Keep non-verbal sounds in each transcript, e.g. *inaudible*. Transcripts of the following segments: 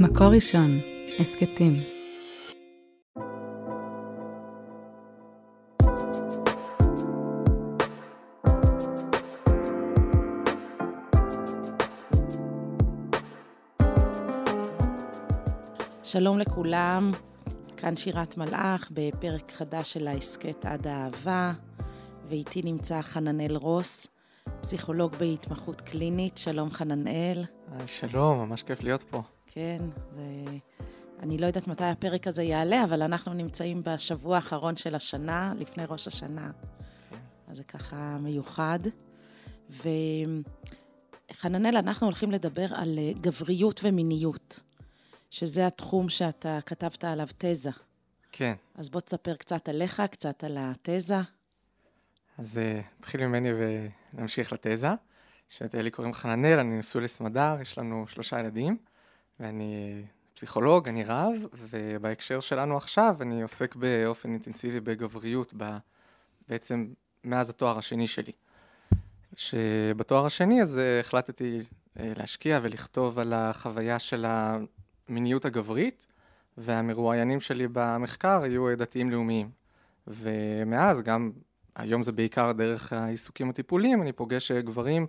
מקור ראשון, הסכתים. שלום לכולם, כאן שירת מלאך בפרק חדש של ההסכת עד האהבה, ואיתי נמצא חננאל רוס, פסיכולוג בהתמחות קלינית. שלום חננאל. שלום, ממש כיף להיות פה. כן, ו... אני לא יודעת מתי הפרק הזה יעלה, אבל אנחנו נמצאים בשבוע האחרון של השנה, לפני ראש השנה. כן. אז זה ככה מיוחד. וחננאל, אנחנו הולכים לדבר על אה, גבריות ומיניות, שזה התחום שאתה כתבת עליו תזה. כן. אז בוא תספר קצת עליך, קצת על התזה. אז אה, נתחיל ממני ונמשיך לתזה. שאת לי קוראים חננאל, אני נשוי לסמדר, יש לנו שלושה ילדים, ואני פסיכולוג, אני רב, ובהקשר שלנו עכשיו אני עוסק באופן אינטנסיבי בגבריות, בעצם מאז התואר השני שלי. שבתואר השני אז אה, החלטתי אה, להשקיע ולכתוב על החוויה של המיניות הגברית, והמרואיינים שלי במחקר היו דתיים לאומיים. ומאז גם, היום זה בעיקר דרך העיסוקים הטיפוליים, אני פוגש גברים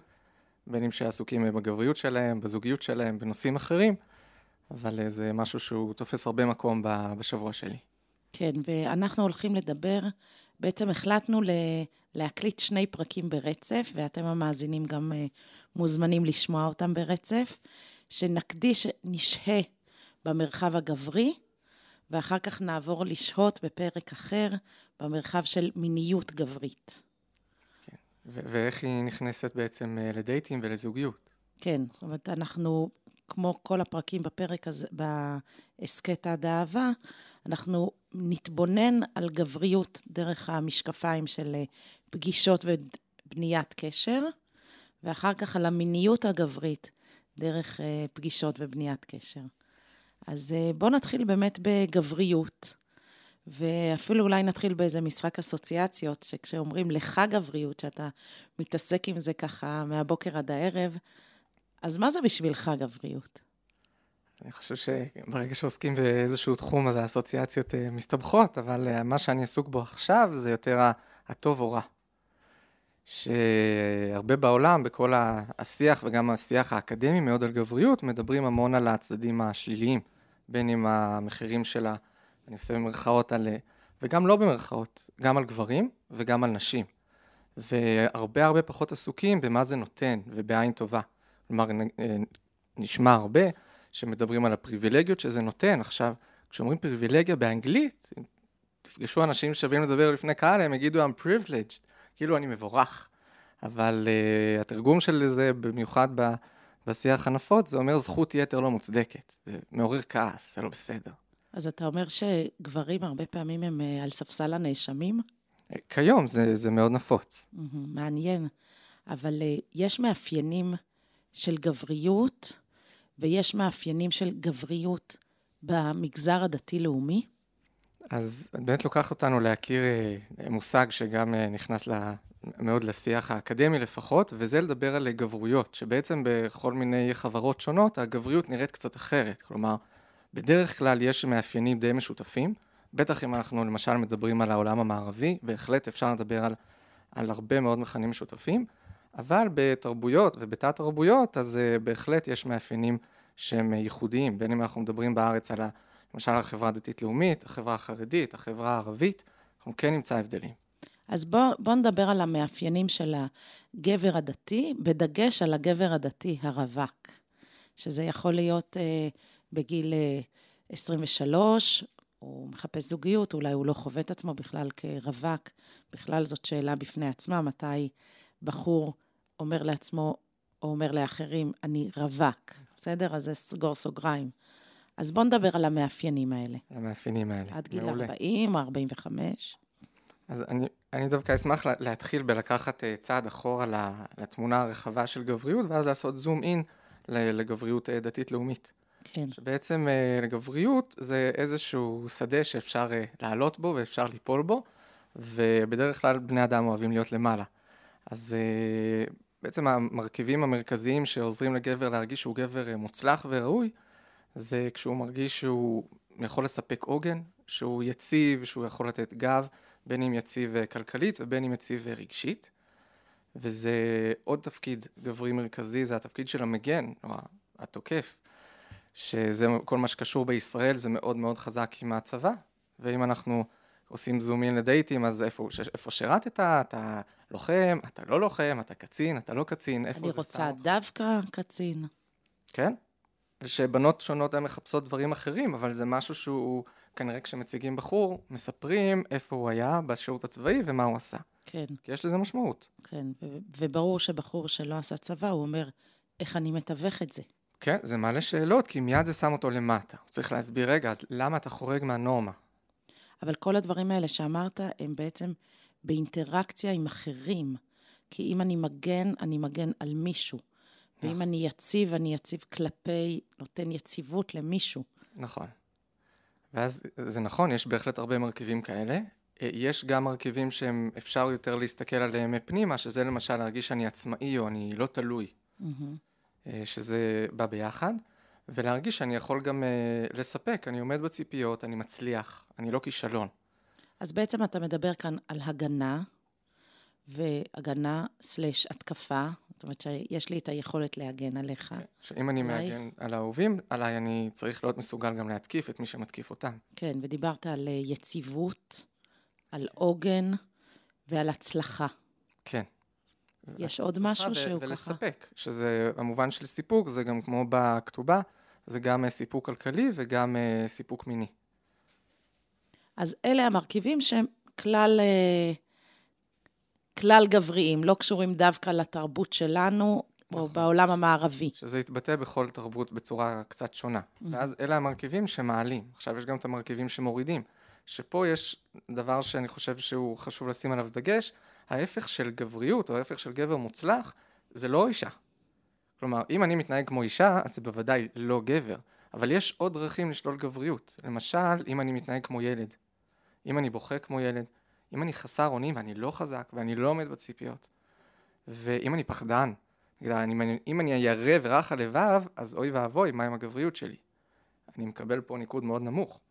בין אם שעסוקים בגבריות שלהם, בזוגיות שלהם, בנושאים אחרים, אבל אה, זה משהו שהוא תופס הרבה מקום בשבוע שלי. כן, ואנחנו הולכים לדבר, בעצם החלטנו להקליט שני פרקים ברצף, ואתם המאזינים גם אה, מוזמנים לשמוע אותם ברצף, שנקדיש, נשהה במרחב הגברי, ואחר כך נעבור לשהות בפרק אחר במרחב של מיניות גברית. ואיך היא נכנסת בעצם אה, לדייטים ולזוגיות. כן, זאת אומרת, אנחנו, כמו כל הפרקים בפרק הזה, בהסכת עד האהבה, אנחנו נתבונן על גבריות דרך המשקפיים של אה, פגישות ובניית קשר, ואחר כך על המיניות הגברית דרך אה, פגישות ובניית קשר. אז בואו נתחיל באמת בגבריות. ואפילו אולי נתחיל באיזה משחק אסוציאציות, שכשאומרים לך גבריות, שאתה מתעסק עם זה ככה מהבוקר עד הערב, אז מה זה בשבילך גבריות? אני חושב שברגע שעוסקים באיזשהו תחום, אז האסוציאציות אה, מסתבכות, אבל אה, מה שאני עסוק בו עכשיו זה יותר הטוב או רע. שהרבה בעולם, בכל השיח וגם השיח האקדמי מאוד על גבריות, מדברים המון על הצדדים השליליים, בין אם המחירים של ה... אני עושה במרכאות על, וגם לא במרכאות, גם על גברים וגם על נשים. והרבה הרבה פחות עסוקים במה זה נותן ובעין טובה. כלומר, נשמע הרבה שמדברים על הפריבילגיות שזה נותן. עכשיו, כשאומרים פריבילגיה באנגלית, תפגשו אנשים שווים לדבר לפני קהל, הם יגידו I'm privileged, כאילו אני מבורך. אבל uh, התרגום של זה, במיוחד בשיח הנפוץ, זה אומר זכות יתר לא מוצדקת. זה מעורר כעס, זה לא בסדר. אז אתה אומר שגברים הרבה פעמים הם אה, על ספסל הנאשמים? כיום זה, זה מאוד נפוץ. מעניין. אבל אה, יש מאפיינים של גבריות, ויש מאפיינים של גבריות במגזר הדתי-לאומי? אז את באמת לוקחת אותנו להכיר אה, מושג שגם נכנס מאוד לשיח האקדמי לפחות, וזה לדבר על גברויות, שבעצם בכל מיני חברות שונות הגבריות נראית קצת אחרת. כלומר, בדרך כלל יש מאפיינים די משותפים, בטח אם אנחנו למשל מדברים על העולם המערבי, בהחלט אפשר לדבר על, על הרבה מאוד מכנים משותפים, אבל בתרבויות ובתת תרבויות, אז uh, בהחלט יש מאפיינים שהם ייחודיים, בין אם אנחנו מדברים בארץ על, למשל החברה הדתית-לאומית, החברה החרדית, החברה הערבית, אנחנו כן נמצא הבדלים. אז בואו בוא נדבר על המאפיינים של הגבר הדתי, בדגש על הגבר הדתי הרווק, שזה יכול להיות... Uh, בגיל 23, אה, הוא מחפש זוגיות, אולי הוא לא חווה את עצמו בכלל כרווק, בכלל זאת שאלה בפני עצמה, מתי בחור אומר לעצמו או אומר לאחרים, אני רווק, בסדר? אז זה סגור סוגריים. אז בואו נדבר על המאפיינים האלה. המאפיינים האלה, עד גיל מעולה. 40 או 45. אז אני, אני דווקא אשמח להתחיל בלקחת אה, צעד אחורה לתמונה הרחבה של גבריות, ואז לעשות זום אין לגבריות אה, דתית-לאומית. כן. שבעצם אה, לגבריות זה איזשהו שדה שאפשר לעלות בו ואפשר ליפול בו, ובדרך כלל בני אדם אוהבים להיות למעלה. אז בעצם המרכיבים המרכזיים שעוזרים לגבר להרגיש שהוא גבר מוצלח וראוי, זה כשהוא מרגיש שהוא יכול לספק עוגן, שהוא יציב, שהוא יכול לתת גב, בין אם יציב אה, כלכלית ובין אם יציב אה, רגשית. וזה עוד תפקיד גברי מרכזי, זה התפקיד של המגן, או התוקף, שזה כל מה שקשור בישראל, זה מאוד מאוד חזק עם הצבא. ואם אנחנו עושים זומין לדייטים, אז איפה, איפה שירתת, אתה לוחם, אתה לא לוחם, אתה קצין, אתה לא קצין, איפה זה שם אני רוצה דווקא קצין. כן, ושבנות שונות הן מחפשות דברים אחרים, אבל זה משהו שהוא, כנראה כשמציגים בחור, מספרים איפה הוא היה בשירות הצבאי ומה הוא עשה. כן. כי יש לזה משמעות. כן, ו- וברור שבחור שלא עשה צבא, הוא אומר, איך אני מתווך את זה? כן, זה מעלה שאלות, כי מיד זה שם אותו למטה. הוא צריך להסביר, רגע, אז למה אתה חורג מהנורמה? אבל כל הדברים האלה שאמרת, הם בעצם באינטראקציה עם אחרים. כי אם אני מגן, אני מגן על מישהו. ואם נכון. אני יציב, אני יציב כלפי, נותן יציבות למישהו. נכון. ואז זה נכון, יש בהחלט הרבה מרכיבים כאלה. אה, יש גם מרכיבים שהם אפשר יותר להסתכל עליהם פנימה, שזה למשל להרגיש שאני עצמאי או אני לא תלוי. אה, שזה בא ביחד, ולהרגיש שאני יכול גם אה, לספק, אני עומד בציפיות, אני מצליח, אני לא כישלון. אז בעצם אתה מדבר כאן על הגנה, והגנה סלש התקפה. זאת אומרת שיש לי את היכולת להגן עליך. שאם אני עלייך? מעגן על האהובים, עליי אני צריך להיות מסוגל גם להתקיף את מי שמתקיף אותם. כן, ודיברת על אה, יציבות, על עוגן ועל הצלחה. כן. יש עוד משהו ו- שהוא ככה? ולספק, שזה המובן של סיפוק, זה גם כמו בכתובה, זה גם אה, סיפוק כלכלי וגם אה, סיפוק מיני. אז אלה המרכיבים שהם כלל, אה, כלל גבריים, לא קשורים דווקא לתרבות שלנו או נכון. בעולם המערבי. שזה יתבטא בכל תרבות בצורה קצת שונה. ואז אלה המרכיבים שמעלים. עכשיו יש גם את המרכיבים שמורידים. שפה יש דבר שאני חושב שהוא חשוב לשים עליו דגש, ההפך של גבריות או ההפך של גבר מוצלח זה לא אישה. כלומר, אם אני מתנהג כמו אישה, אז זה בוודאי לא גבר. אבל יש עוד דרכים לשלול גבריות. למשל, אם אני מתנהג כמו ילד. אם אני בוכה כמו ילד. אם אני חסר אונים ואני לא חזק ואני לא עומד בציפיות. ואם אני פחדן. נגיד, אני- אם אני ירא ורך הלבב, אז אוי ואבוי, מה עם הגבריות שלי? אני מקבל פה ניקוד מאוד נמוך.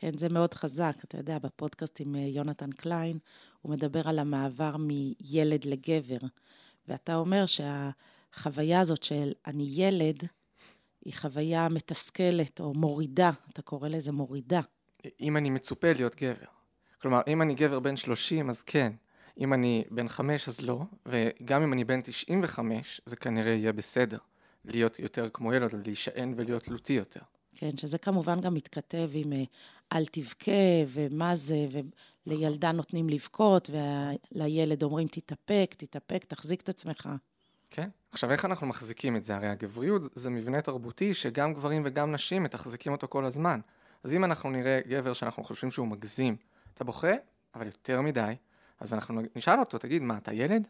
כן, זה מאוד חזק. אתה יודע, בפודקאסט עם אה, יונתן קליין, הוא מדבר על המעבר מילד לגבר. ואתה אומר שהחוויה הזאת של אני ילד, היא חוויה מתסכלת או מורידה, אתה קורא לזה מורידה. אם אני מצופה להיות גבר. כלומר, אם אני גבר בן 30, אז כן. אם אני בן 5, אז לא. וגם אם אני בן 95, זה כנראה יהיה בסדר. להיות יותר כמו ילד, להישען ולהיות תלותי יותר. כן, שזה כמובן גם מתכתב עם אה, אל תבכה, ומה זה, ולילדה נותנים לבכות, ולילד אומרים תתאפק, תתאפק, תחזיק את עצמך. כן? עכשיו, איך אנחנו מחזיקים את זה? הרי הגבריות זה מבנה תרבותי שגם גברים וגם נשים מתחזקים אותו כל הזמן. אז אם אנחנו נראה גבר שאנחנו חושבים שהוא מגזים, אתה בוכה, אבל יותר מדי, אז אנחנו נשאל אותו, תגיד, מה, אתה ילד?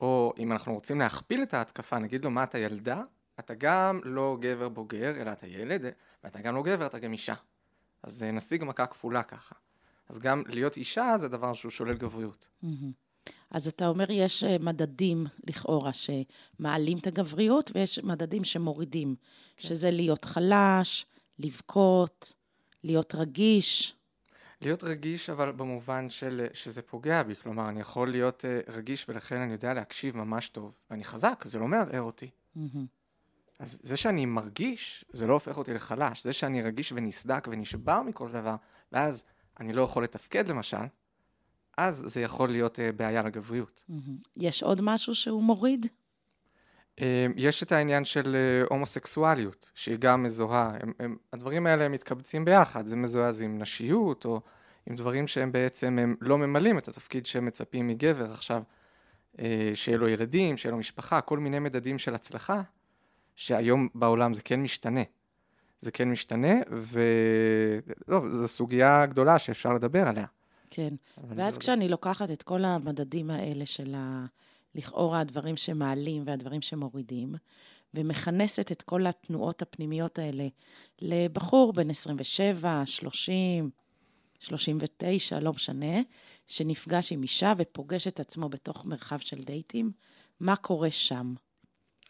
או אם אנחנו רוצים להכפיל את ההתקפה, נגיד לו, מה, אתה ילדה? אתה גם לא גבר בוגר, אלא אתה ילד, ואתה גם לא גבר, אתה גם אישה. אז אה, נשיג מכה כפולה ככה. אז גם להיות אישה זה דבר שהוא שולל גבריות. מהמם. אז אתה אומר, יש אה, מדדים לכאורה שמעלים את הגבריות, ויש מדדים שמורידים, שזה להיות חלש, לבכות, להיות רגיש. להיות רגיש אבל במובן של אה, שזה פוגע בי, כלומר אני יכול להיות רגיש ולכן אני יודע להקשיב ממש טוב, ואני חזק, זה לא מערער אותי. מהמם. אז זה שאני מרגיש, זה לא הופך אותי לחלש, זה שאני רגיש ונסדק ונשבר מכל דבר, ואז אני לא יכול לתפקד למשל, אז זה יכול להיות אה, בעיה לגבריות. מהמם. יש עוד משהו שהוא מוריד? אה, יש את העניין של אה, הומוסקסואליות, שהיא גם מזוהה, הם, הם, הדברים האלה הם מתקבצים ביחד, זה מזוהה אז עם נשיות, או עם דברים שהם בעצם הם לא ממלאים את התפקיד שהם מצפים מגבר עכשיו, שיהיה לו ילדים, שיהיה לו משפחה, כל מיני מדדים של הצלחה, שהיום בעולם זה כן משתנה. זה כן משתנה, וזו סוגיה גדולה שאפשר לדבר עליה. כן. ואז זה- כשאני לוקחת את כל המדדים האלה של ה... לכאורה הדברים שמעלים והדברים שמורידים, ומכנסת את כל התנועות הפנימיות האלה לבחור בן 27, 30, 39, לא משנה, שנפגש עם אישה ופוגש את עצמו בתוך מרחב של דייטים, מה קורה שם?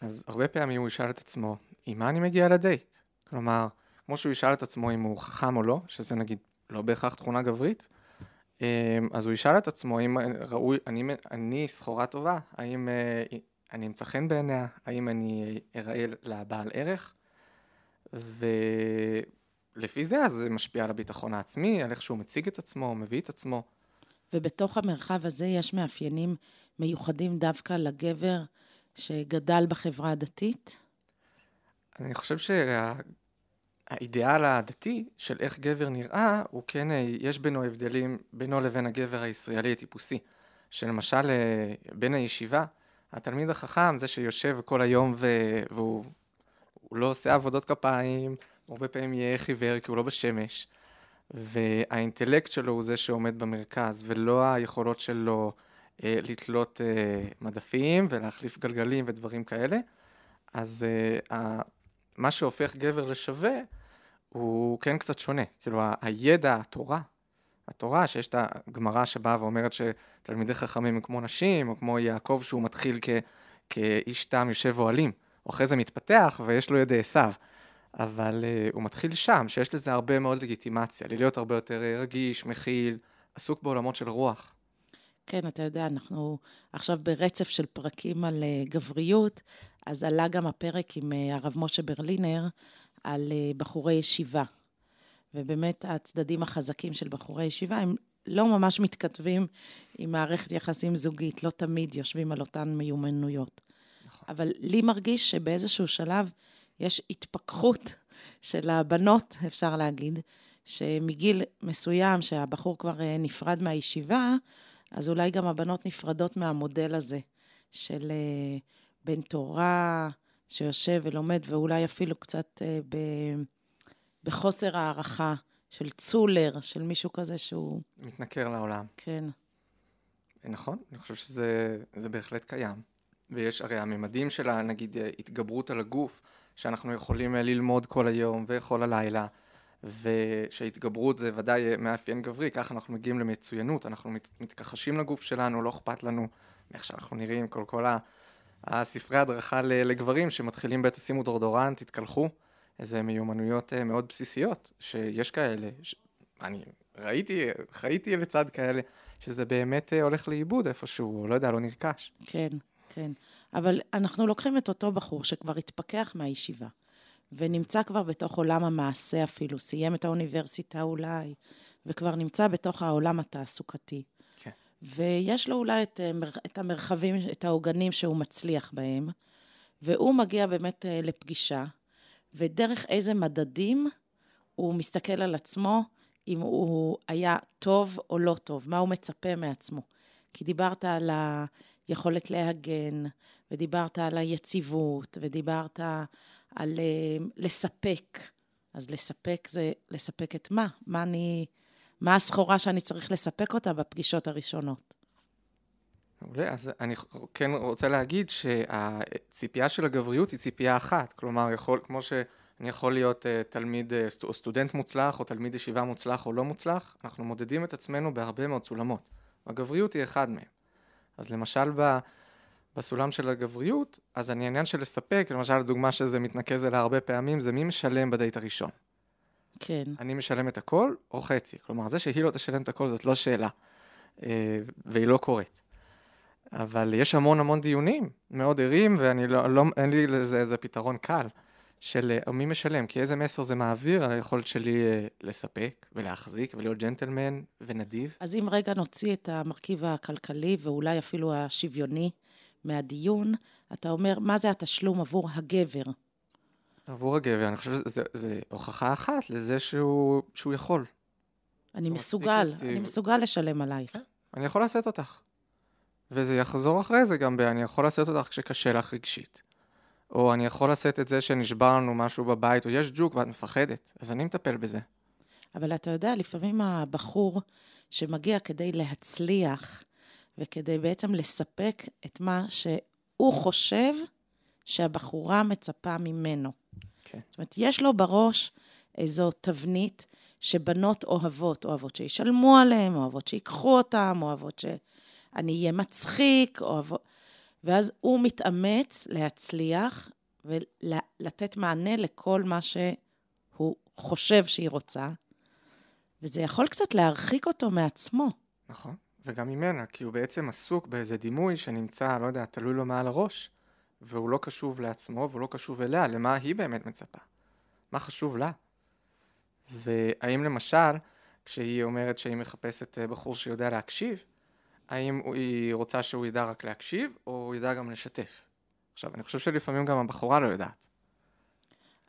אז הרבה פעמים הוא ישאל את עצמו, עם מה אני מגיע לדייט? כלומר, כמו שהוא ישאל את עצמו אם הוא חכם או לא, שזה נגיד לא בהכרח תכונה גברית, אמ, אז הוא ישאל את עצמו האם ראוי, אני, אני סחורה טובה, האם אה, אני אמצא חן בעיניה, האם אני אראה לבעל ערך, ולפי זה אז זה משפיע על הביטחון העצמי, על איך שהוא מציג את עצמו, מביא את עצמו. ובתוך המרחב הזה יש מאפיינים מיוחדים דווקא לגבר שגדל בחברה הדתית? אני חושב שה... האידיאל הדתי של איך גבר נראה, הוא כן, יש בינו הבדלים בינו לבין הגבר הישראלי הטיפוסי. שלמשל, אה, בין הישיבה, התלמיד החכם, זה שיושב כל היום ו... והוא לא עושה עבודות כפיים, הרבה פעמים יהיה חיוור כי הוא לא בשמש, והאינטלקט שלו הוא זה שעומד במרכז, ולא היכולות שלו אה, לתלות אה, מדפים ולהחליף גלגלים ודברים כאלה. אז אה, מה שהופך גבר לשווה, הוא כן קצת שונה. כאילו, הידע, התורה, התורה, שיש את הגמרא שבאה ואומרת שתלמידי חכמים הם כמו נשים, או כמו יעקב שהוא מתחיל כ, כאיש תם יושב אוהלים, הוא אחרי זה מתפתח ויש לו ידי עשיו. אבל uh, הוא מתחיל שם, שיש לזה הרבה מאוד לגיטימציה, להיות הרבה יותר רגיש, מכיל, עסוק בעולמות של רוח. כן, אתה יודע, אנחנו עכשיו ברצף של פרקים על uh, גבריות, אז עלה גם הפרק עם uh, הרב משה ברלינר על uh, בחורי ישיבה. ובאמת הצדדים החזקים של בחורי ישיבה הם לא ממש מתכתבים עם מערכת יחסים זוגית, לא תמיד יושבים על אותן מיומנויות. נכון. אבל לי מרגיש שבאיזשהו שלב יש התפכחות *laughs* של הבנות, אפשר להגיד, שמגיל מסוים, שהבחור כבר אה, נפרד מהישיבה, אז אולי גם הבנות נפרדות מהמודל הזה של אה, בן תורה שיושב ולומד, ואולי אפילו קצת אה, ב... בחוסר הערכה של צולר, של מישהו כזה שהוא... מתנכר לעולם. כן. נכון, אני חושב שזה בהחלט קיים. ויש הרי הממדים של, נגיד, התגברות על הגוף, שאנחנו יכולים ללמוד כל היום וכל הלילה, ושהתגברות זה ודאי מאפיין גברי, ככה אנחנו מגיעים למצוינות, אנחנו מת, מתכחשים לגוף שלנו, לא אכפת לנו מאיך שאנחנו נראים, כל כל הספרי הדרכה לגברים שמתחילים בית תשימו דורדורן, תתקלחו, איזה מיומנויות אה, מאוד בסיסיות, שיש כאלה, ש... אני ראיתי, חייתי לצד כאלה, שזה באמת אה, הולך לאיבוד איפשהו, לא יודע, לא נרכש. כן, כן. אבל אנחנו לוקחים את אותו בחור שכבר התפכח מהישיבה, ונמצא כבר בתוך עולם המעשה אפילו, סיים את האוניברסיטה אולי, וכבר נמצא בתוך העולם התעסוקתי. כן. ויש לו אולי את, אה, את המרחבים, את העוגנים שהוא מצליח בהם, והוא מגיע באמת לפגישה, ודרך איזה מדדים הוא מסתכל על עצמו, אם הוא היה טוב או לא טוב, מה הוא מצפה מעצמו. כי דיברת על היכולת להגן, ודיברת על היציבות, ודיברת על uh, לספק. אז לספק זה לספק את מה? מה אני... מה הסחורה שאני צריך לספק אותה בפגישות הראשונות? מעולה, אז אני כן רוצה להגיד שהציפייה של הגבריות היא ציפייה אחת, כלומר, יכול, כמו שאני יכול להיות uh, תלמיד uh, סטודנט מוצלח, או תלמיד ישיבה מוצלח או לא מוצלח, אנחנו מודדים את עצמנו בהרבה מאוד סולמות. הגבריות היא אחד מהם. אז למשל ב, בסולם של הגבריות, אז אני עניין של לספק, למשל הדוגמה שזה מתנקז אליה הרבה פעמים, זה מי משלם בדייט הראשון. כן. אני משלם את הכל או חצי. כלומר, זה שהיא לא תשלם את הכל זאת לא שאלה, uh, והיא לא קורית. אבל יש המון המון דיונים מאוד ערים, ואני לא, לא, אין לי לזה איזה פתרון קל של אה, מי משלם, כי איזה מסר זה מעביר על היכולת שלי אה, לספק ולהחזיק ולהיות ג'נטלמן ונדיב. אז אם רגע נוציא את המרכיב הכלכלי ואולי אפילו השוויוני מהדיון, אתה אומר, מה זה התשלום עבור הגבר? עבור הגבר, אני חושב שזו הוכחה אחת לזה שהוא, שהוא יכול. אני מסוגל, אני מסוגל לשלם עלייך. כן, אני יכול לעשות אותך. וזה יחזור אחרי זה גם ב... אני יכול לעשות אותך כשקשה לך רגשית. או אני יכול לעשות את זה שנשבר לנו משהו בבית, או יש ג'וק ואת מפחדת, אז אני מטפל בזה. אבל אתה יודע, לפעמים הבחור שמגיע כדי להצליח, וכדי בעצם לספק את מה שהוא חושב שהבחורה מצפה ממנו. כן. זאת אומרת, יש לו בראש איזו תבנית שבנות אוהבות, אוהבות שישלמו עליהן, אוהבות שיקחו אותן, אוהבות ש... אני אהיה מצחיק, או... ואז הוא מתאמץ להצליח ולתת מענה לכל מה הוא חושב שהיא רוצה, וזה יכול קצת להרחיק אותו מעצמו. נכון, וגם ממנה, כי הוא בעצם עסוק באיזה דימוי שנמצא, לא יודע, תלוי לו מעל הראש, והוא לא קשוב לעצמו והוא לא קשוב אליה, למה היא באמת מצפה. מה חשוב לה? והאם למשל, כשהיא אומרת שהיא מחפשת אה, בחור שיודע להקשיב, האם היא רוצה שהוא ידע רק להקשיב, או הוא ידע גם לשתף? עכשיו, אני חושב שלפעמים גם הבחורה לא יודעת.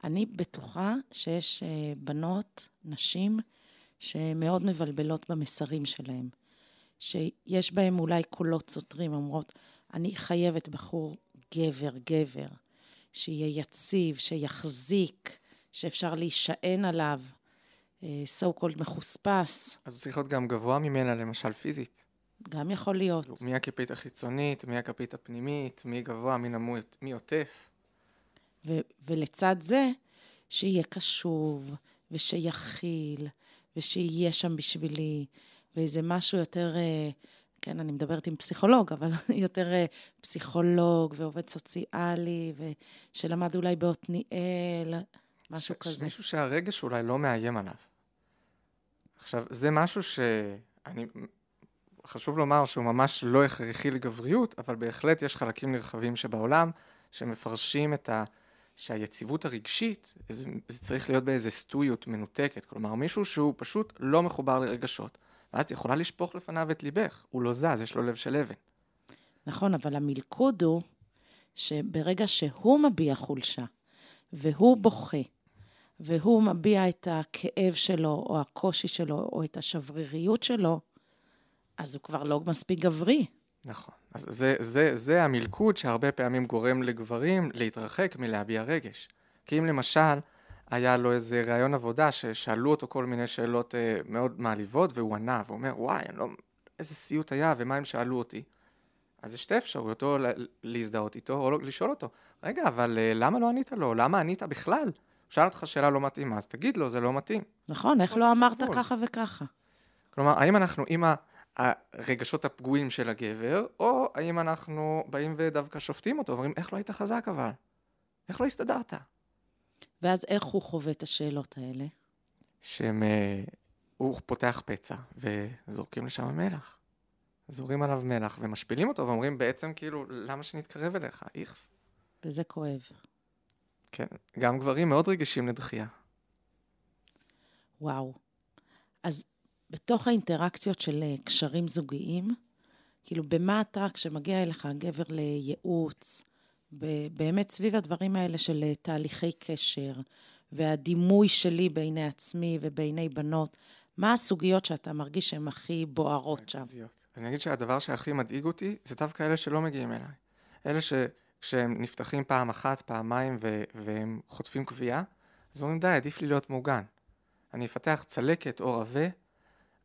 אני בטוחה שיש אה, בנות, נשים, שמאוד מבלבלות במסרים שלהם. שיש בהם אולי קולות סותרים, אומרות, אני חייבת בחור גבר, גבר, שיהיה יציב, שיחזיק, שאפשר להישען עליו, אה, so called מחוספס. אז הוא צריך להיות גם גבוה ממנה, למשל פיזית. גם יכול להיות. מי הכפית החיצונית, מי הכפית הפנימית, מי גבוה, מי נמות, מי עוטף. ו- ולצד זה, שיהיה קשוב, ושיכיל, ושיהיה שם בשבילי, ואיזה משהו יותר, אה, כן, אני מדברת עם פסיכולוג, אבל *laughs* יותר אה, פסיכולוג ועובד סוציאלי, ושלמד אולי בעתניאל, משהו ש- כזה. מישהו שהרגש אולי לא מאיים עליו. עכשיו, זה משהו שאני... חשוב לומר שהוא ממש לא הכרחי לגבריות, אבל בהחלט יש חלקים נרחבים שבעולם שמפרשים את ה... שהיציבות הרגשית, זה, זה צריך להיות באיזה סטואיות מנותקת, כלומר מישהו שהוא פשוט לא מחובר לרגשות, ואז את יכולה לשפוך לפניו את ליבך, הוא לא זז, יש לו לב של אבן. נכון, אבל המלכוד הוא שברגע שהוא מביע חולשה, והוא בוכה, והוא מביע את הכאב שלו, או הקושי שלו, או את השבריריות שלו, אז הוא כבר לא מספיק גברי. נכון. אז זה, זה, זה המלכוד שהרבה פעמים גורם לגברים להתרחק מלהביע רגש. כי אם למשל היה לו איזה ראיון עבודה ששאלו אותו כל מיני שאלות אה, מאוד מעליבות והוא ענה ואומר וואי, אני לא... איזה סיוט היה ומה הם שאלו אותי. אז יש שתי אפשרויות, או להזדהות איתו או לשאול אותו, רגע, אבל אה, למה לא ענית לו? למה ענית בכלל? הוא שאל אותך שאלה לא מתאימה, אז תגיד לו, זה לא מתאים. נכון, איך לא אמרת ככה וככה? כלומר, האם אנחנו עם הרגשות הפגועים של הגבר, או האם אנחנו באים ודווקא שופטים אותו, ואומרים, איך לא היית חזק אבל? איך לא הסתדרת? ואז איך הוא חווה את השאלות האלה? שהם... אה, הוא פותח פצע, וזורקים לשם מלח. זורים עליו מלח, ומשפילים אותו, ואומרים בעצם כאילו, למה שנתקרב אליך? איכס. וזה כואב. כן, גם גברים מאוד רגישים לדחייה. וואו. אז בתוך האינטראקציות של אה, קשרים זוגיים, כאילו, במה אתה, כשמגיע אליך גבר לייעוץ, באמת סביב הדברים האלה של אה, תהליכי קשר, והדימוי שלי בעיני עצמי ובעיני בנות, מה הסוגיות שאתה מרגיש שהן הכי בוערות שם? אני אגיד שהדבר שהכי מדאיג אותי, זה דווקא אלה שלא מגיעים אליי. אלה שכשהם נפתחים פעם אחת, פעמיים, ו- והם חוטפים קביעה, אז אומרים, די, עדיף לי להיות מוגן. אני אפתח צלקת או רבה,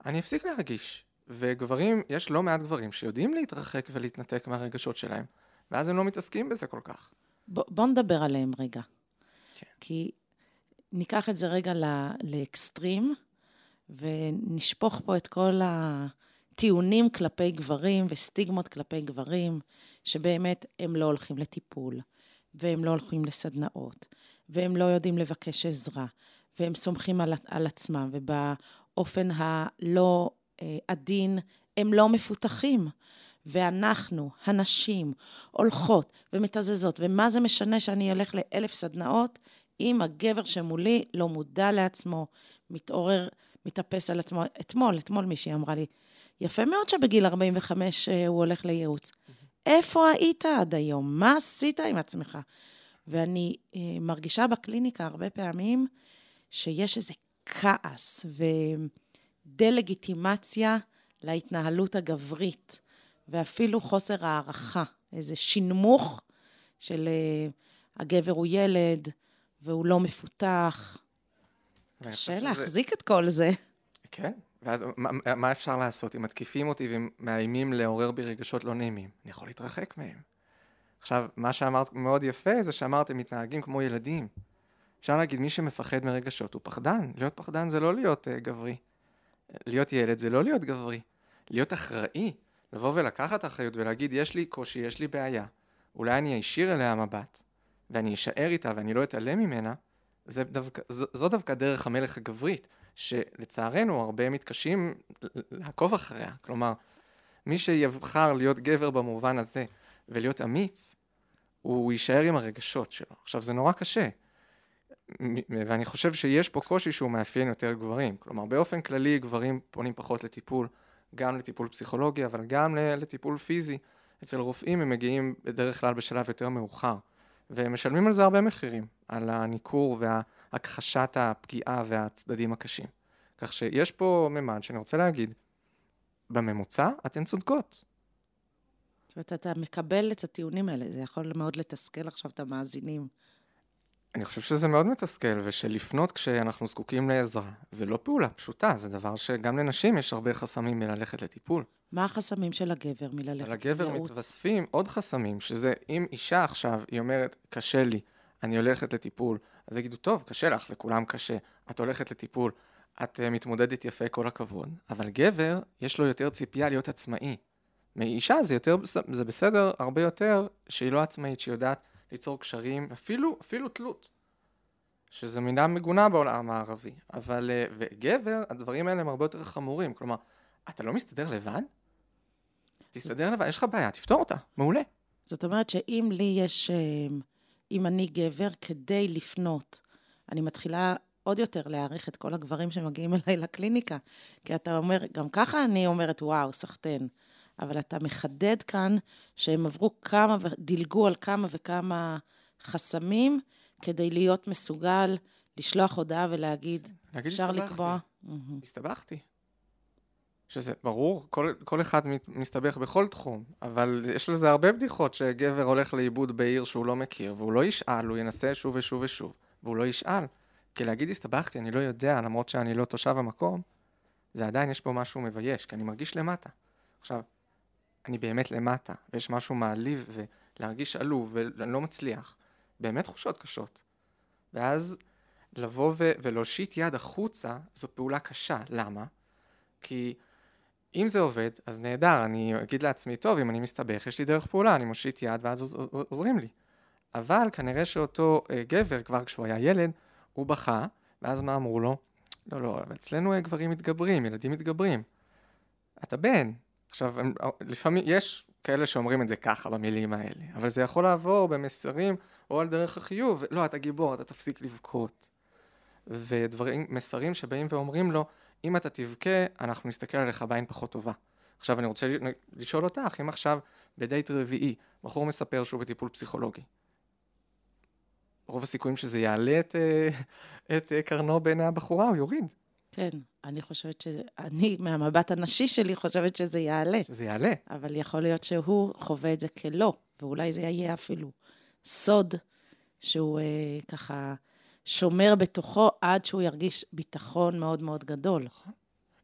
אני אפסיק להרגיש. וגברים, יש לא מעט גברים שיודעים להתרחק ולהתנתק מהרגשות שלהם, ואז הם לא מתעסקים בזה כל כך. ב- בוא נדבר עליהם רגע. כן. כי ניקח את זה רגע לאקסטרים, ונשפוך פה את כל הטיעונים כלפי גברים וסטיגמות כלפי גברים, שבאמת הם לא הולכים לטיפול, והם לא הולכים לסדנאות, והם לא יודעים לבקש עזרה, והם סומכים על, על עצמם, ובאופן הלא אה, עדין הם לא מפותחים. ואנחנו, הנשים, הולכות ומתזזות, ומה זה משנה שאני אלך לאלף סדנאות אם הגבר שמולי לא מודע לעצמו, מתעורר, מתאפס על עצמו. אתמול, אתמול מישהי אמרה לי, יפה מאוד שבגיל 45 אה, הוא הולך לייעוץ. איפה היית עד היום? מה עשית עם עצמך? ואני אה, מרגישה בקליניקה הרבה פעמים שיש איזה כעס ודה-לגיטימציה להתנהלות הגברית, ואפילו חוסר הערכה, איזה שינמוך של אה, הגבר הוא ילד והוא לא מפותח. קשה להחזיק את כל זה. כן, ואז מה, מה אפשר לעשות? אם מתקיפים אותי ומאיימים לעורר בי רגשות לא נעימים, אני יכול להתרחק מהם. עכשיו, מה שאמרת מאוד יפה זה שאמרתם מתנהגים כמו ילדים. אפשר להגיד, מי שמפחד מרגשות הוא פחדן. להיות פחדן זה לא להיות uh, גברי. להיות ילד זה לא להיות גברי. להיות אחראי, לבוא ולקחת אחריות ולהגיד, יש לי קושי, יש לי בעיה. אולי אני אשאיר אליה מבט, ואני אשאר איתה ואני לא אתעלם ממנה, זה דווקא, זו, זו דווקא דרך המלך הגברית, שלצערנו הרבה מתקשים לעקוב אחריה. כלומר, מי שיבחר להיות גבר במובן הזה ולהיות אמיץ, הוא יישאר עם הרגשות שלו. עכשיו, זה נורא קשה, ואני חושב שיש פה קושי שהוא מאפיין יותר גברים. כלומר, באופן כללי גברים פונים פחות לטיפול, גם לטיפול פסיכולוגי, אבל גם לטיפול פיזי. אצל רופאים הם מגיעים בדרך כלל בשלב יותר מאוחר, והם משלמים על זה הרבה מחירים, על הניכור והכחשת הפגיעה והצדדים הקשים. כך שיש פה ממד שאני רוצה להגיד, בממוצע אתן צודקות. זאת אומרת, אתה מקבל את הטיעונים האלה, זה יכול מאוד לתסכל עכשיו את המאזינים. אני חושב שזה מאוד מתסכל, ושלפנות כשאנחנו זקוקים לעזרה, זה לא פעולה פשוטה, זה דבר שגם לנשים יש הרבה חסמים מללכת לטיפול. מה החסמים של הגבר מללכת לייעוץ? לגבר מתווספים עוד חסמים, שזה אם אישה עכשיו, היא אומרת, קשה לי, אני הולכת לטיפול, אז יגידו, טוב, קשה לך, לכולם קשה, את הולכת לטיפול, את uh, מתמודדת יפה, כל הכבוד. אבל גבר, יש לו יותר ציפייה להיות עצמאי. מאישה זה יותר, זה בסדר הרבה יותר שהיא לא עצמאית, שהיא יודעת ליצור קשרים, אפילו, אפילו תלות. שזו מילה מגונה בעולם הערבי. אבל, uh, וגבר, הדברים האלה הם הרבה יותר חמורים. כלומר, אתה לא מסתדר לבד? תסתדר לבד, יש לך בעיה, תפתור אותה, מעולה. זאת אומרת שאם לי יש, אה, אם אני גבר, כדי לפנות, אני מתחילה עוד יותר להעריך את כל הגברים שמגיעים אליי לקליניקה. כי אתה אומר, גם ככה אני אומרת, וואו, סחטיין. אבל אתה מחדד כאן שהם עברו כמה, דילגו על כמה וכמה חסמים כדי להיות מסוגל לשלוח הודעה ולהגיד, אפשר לקבוע. הסתבכתי. שזה ברור, כל, כל אחד מסתבך בכל תחום, אבל יש לזה הרבה בדיחות שגבר הולך לאיבוד בעיר שהוא לא מכיר, והוא לא ישאל, הוא ינסה שוב ושוב ושוב, והוא לא ישאל. כי להגיד הסתבכתי, אני לא יודע, למרות שאני לא תושב המקום, זה עדיין יש פה משהו מבייש, כי אני מרגיש למטה. עכשיו, אני באמת למטה, ויש משהו מעליב, ולהרגיש עלוב, ואני לא מצליח. באמת תחושות קשות. ואז לבוא ו- ולהושיט יד החוצה, זו פעולה קשה. למה? כי אם זה עובד, אז נהדר, אני אגיד לעצמי, טוב, אם אני מסתבך, יש לי דרך פעולה, אני מושיט יד ואז עוזרים לי. אבל כנראה שאותו אה, גבר, כבר כשהוא היה ילד, הוא בכה, ואז מה אמרו לו? לא, לא, אצלנו אה, גברים מתגברים, ילדים מתגברים. אתה בן. עכשיו, הם, אה, לפעמים, יש כאלה שאומרים את זה ככה, במילים האלה, אבל זה יכול לעבור במסרים או על דרך החיוב, לא, אתה גיבור, אתה תפסיק לבכות. ודברים, מסרים שבאים ואומרים לו, אם אתה תבכה, אנחנו נסתכל עליך בעין פחות טובה. עכשיו אני רוצה לשאול אותך, אם עכשיו בדייט רביעי בחור מספר שהוא בטיפול פסיכולוגי, רוב הסיכויים שזה יעלה את, אה, את אה, קרנו בעיני הבחורה, הוא יוריד. כן, אני חושבת ש... אני, מהמבט הנשי שלי, חושבת שזה יעלה. שזה יעלה. אבל יכול להיות שהוא חווה את זה כלא, ואולי זה יהיה אפילו סוד שהוא אה, ככה שומר בתוכו עד שהוא ירגיש ביטחון מאוד מאוד גדול. נכון.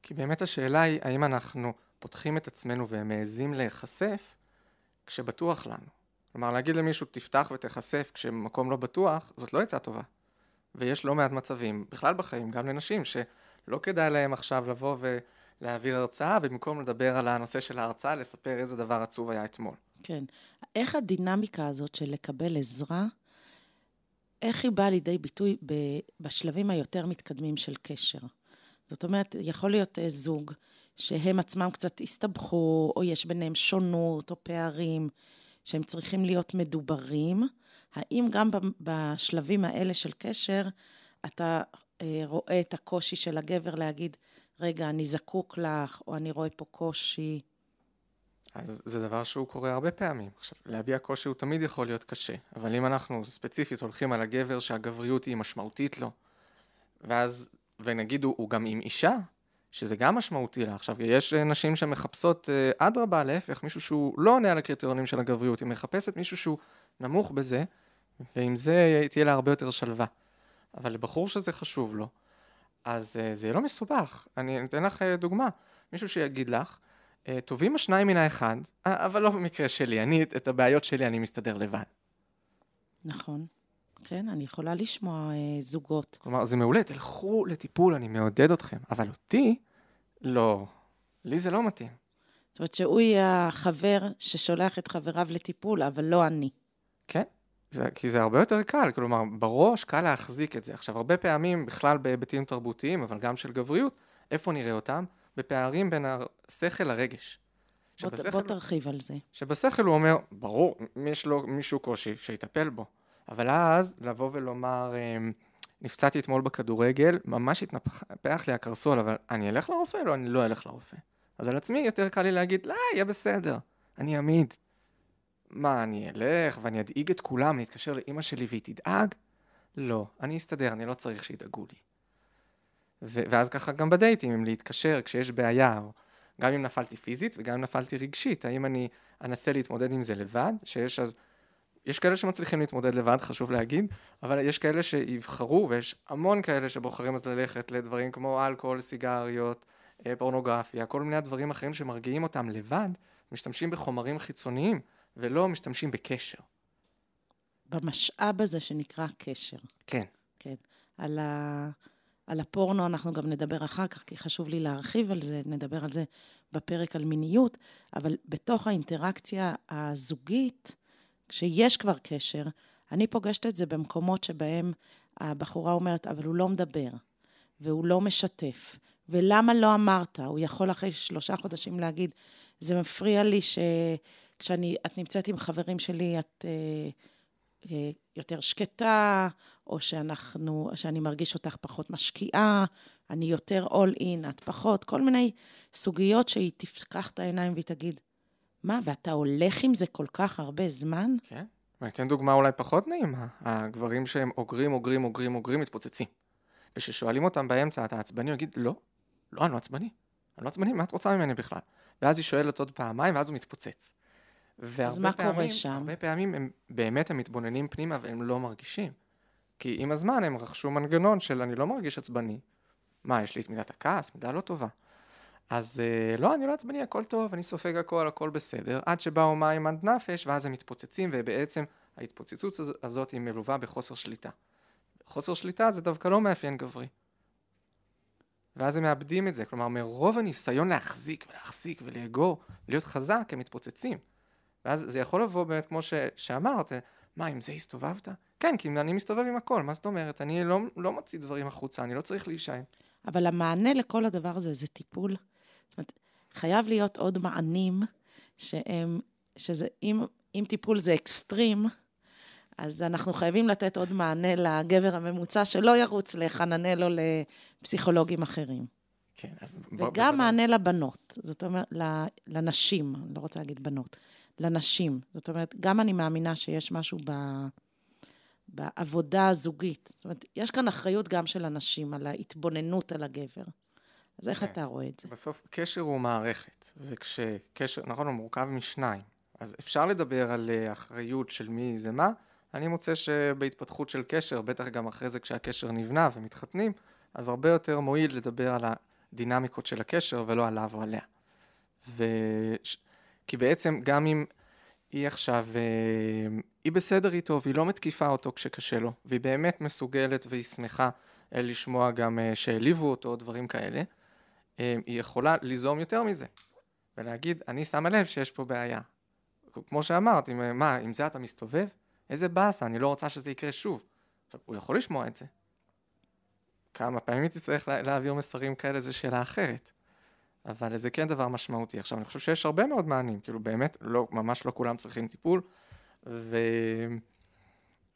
כי באמת השאלה היא, האם אנחנו פותחים את עצמנו ומעזים להיחשף כשבטוח לנו. כלומר, להגיד למישהו, תפתח ותיחשף כשמקום לא בטוח, זאת לא עצה טובה. ויש לא מעט מצבים, בכלל בחיים, גם לנשים, שלא כדאי להם עכשיו לבוא ולהעביר הרצאה, ובמקום לדבר על הנושא של ההרצאה, לספר איזה דבר עצוב היה אתמול. כן. איך הדינמיקה הזאת של לקבל עזרה איך היא באה לידי ביטוי בשלבים היותר מתקדמים של קשר. זאת אומרת, יכול להיות אה, זוג שהם עצמם קצת הסתבכו, או יש ביניהם שונות או פערים, שהם צריכים להיות מדוברים. האם גם בשלבים האלה של קשר, אתה רואה את הקושי של הגבר להגיד, רגע, אני זקוק לך, או אני רואה פה קושי? אז זה דבר שהוא קורה הרבה פעמים. עכשיו, להביע קושי הוא תמיד יכול להיות קשה, אבל אם אנחנו ספציפית הולכים על הגבר שהגבריות היא משמעותית לו, ואז, ונגיד הוא, הוא גם עם אישה, שזה גם משמעותי לה. עכשיו, יש נשים שמחפשות, אה, אדרבה, להפך, מישהו שהוא לא עונה על הקריטריונים של הגבריות, היא מחפשת מישהו שהוא נמוך בזה, ועם זה תהיה לה הרבה יותר שלווה. אבל לבחור שזה חשוב לו, אז אה, זה יהיה לא מסובך. אני אתן לך אה, דוגמה. מישהו שיגיד לך, אה, טובים השניים מן האחד, אבל לא במקרה שלי, אני, את הבעיות שלי אני מסתדר לבד. נכון. כן, אני יכולה לשמוע אה, זוגות. כלומר, זה מעולה, תלכו לטיפול, אני מעודד אתכם, אבל אותי, לא. לי זה לא מתאים. זאת אומרת שהוא יהיה החבר ששולח את חבריו לטיפול, אבל לא אני. כן, זה, כי זה הרבה יותר קל, כלומר, בראש קל להחזיק את זה. עכשיו, הרבה פעמים, בכלל בהיבטים תרבותיים, אבל גם של גבריות, איפה נראה אותם? בפערים בין השכל לרגש. שבשכל, בוא תרחיב על זה. שבשכל הוא אומר, ברור, יש לו מישהו קושי, שיטפל בו. אבל אז, לבוא ולומר, אמ, נפצעתי אתמול בכדורגל, ממש התנפח לי הקרסול, אבל אני אלך לרופא? לא, אני לא אלך לרופא. אז על עצמי יותר קל לי להגיד, לא, יהיה בסדר, אני עמיד. מה, אני אלך ואני אדאיג את כולם, אני אתקשר לאימא שלי והיא תדאג? לא, אני אסתדר, אני לא צריך שידאגו לי. ו- ואז ככה גם בדייטים, אם להתקשר כשיש בעיה, או גם אם נפלתי פיזית וגם אם נפלתי רגשית, האם אני אנסה להתמודד עם זה לבד, שיש אז... יש כאלה שמצליחים להתמודד לבד, חשוב להגיד, אבל יש כאלה שיבחרו, ויש המון כאלה שבוחרים אז ללכת לדברים כמו אלכוהול, סיגריות, אה, פורנוגרפיה, כל מיני דברים אחרים שמרגיעים אותם לבד, משתמשים בחומרים חיצוניים, ולא משתמשים בקשר. במשאב הזה שנקרא קשר. כן. כן. על, ה... על הפורנו אנחנו גם נדבר אחר כך, כי חשוב לי להרחיב על זה, נדבר על זה בפרק על מיניות, אבל בתוך האינטראקציה הזוגית, כשיש כבר קשר, אני פוגשת את זה במקומות שבהם הבחורה אומרת, אבל הוא לא מדבר, והוא לא משתף, ולמה לא אמרת? הוא יכול אחרי שלושה חודשים להגיד, זה מפריע לי שכשאת נמצאת עם חברים שלי, את אה, אה, יותר שקטה, או שאנחנו, שאני מרגיש אותך פחות משקיעה, אני יותר all in, את פחות, כל מיני סוגיות שהיא תפקח את העיניים והיא תגיד, מה, ואתה הולך עם זה כל כך הרבה זמן? כן. ואני אתן דוגמה אולי פחות נעימה. הגברים שהם אוגרים, אוגרים, אוגרים, אוגרים, מתפוצצים. וכששואלים אותם באמצע, אתה עצבני? הוא יגיד, לא, לא, אני לא עצבני. אני לא עצבני, מה את רוצה ממני בכלל? ואז היא שואלת עוד פעמיים, ואז הוא מתפוצץ. אז מה פעמים, קורה שם? הרבה פעמים הם באמת הם מתבוננים פנימה והם לא מרגישים. כי עם הזמן הם רכשו מנגנון של אני לא מרגיש עצבני. מה, יש לי את מידת הכעס? מידה לא טובה. אז אה, לא, אני לא עצבני, הכל טוב, אני סופג הכל, הכל בסדר, עד שבאו מים עד נפש, ואז הם מתפוצצים, ובעצם ההתפוצצות הזאת היא מלווה בחוסר שליטה. חוסר שליטה זה דווקא לא מאפיין גברי. ואז הם מאבדים את זה, כלומר מרוב הניסיון להחזיק ולהחזיק ולאגור, להיות חזק, הם מתפוצצים. ואז זה יכול לבוא באמת כמו ש, שאמרת, מה, עם זה הסתובבת? כן, כי אני מסתובב עם הכל, מה זאת אומרת? אני לא, לא מוציא דברים החוצה, אני לא צריך להישען. אבל המענה לכל הדבר הזה זה טיפול. זאת אומרת, חייב להיות עוד מענים שהם, שזה, אם, אם טיפול זה אקסטרים, אז אנחנו חייבים לתת עוד מענה לגבר הממוצע שלא ירוץ לחננל או לפסיכולוגים אחרים. כן, אז... וגם בוא, מענה לבנות, זאת אומרת, לנשים, אני לא רוצה להגיד בנות, לנשים. זאת אומרת, גם אני מאמינה שיש משהו ב... בעבודה הזוגית. זאת אומרת, יש כאן אחריות גם של הנשים על ההתבוננות על הגבר. אז איך. כן. אתה רואה את זה? בסוף, קשר הוא מערכת, וכשקשר, נכון, הוא מורכב משניים. אז אפשר לדבר על אה, אחריות של מי זה מה. אני מוצא שבהתפתחות של קשר, בטח גם אחרי זה כשהקשר נבנה ומתחתנים, אז הרבה יותר מועיל לדבר על הדינמיקות של הקשר ולא עליו או עליה. ו... כי בעצם גם אם היא עכשיו, אה, היא בסדר איתו והיא לא מתקיפה אותו כשקשה לו, והיא באמת מסוגלת והיא שמחה אה, לשמוע גם אה, שהעליבו אותו, דברים כאלה, היא יכולה ליזום יותר מזה, ולהגיד, אני שמה לב שיש פה בעיה. כמו שאמרת, עם, מה, עם זה אתה מסתובב? איזה באסה, אני לא רוצה שזה יקרה שוב. עכשיו, הוא יכול לשמוע את זה. כמה פעמים היא תצטרך להעביר מסרים כאלה, זו שאלה אחרת. אבל זה כן דבר משמעותי. עכשיו, אני חושב שיש הרבה מאוד מענים, כאילו באמת, לא, ממש לא כולם צריכים טיפול, ו...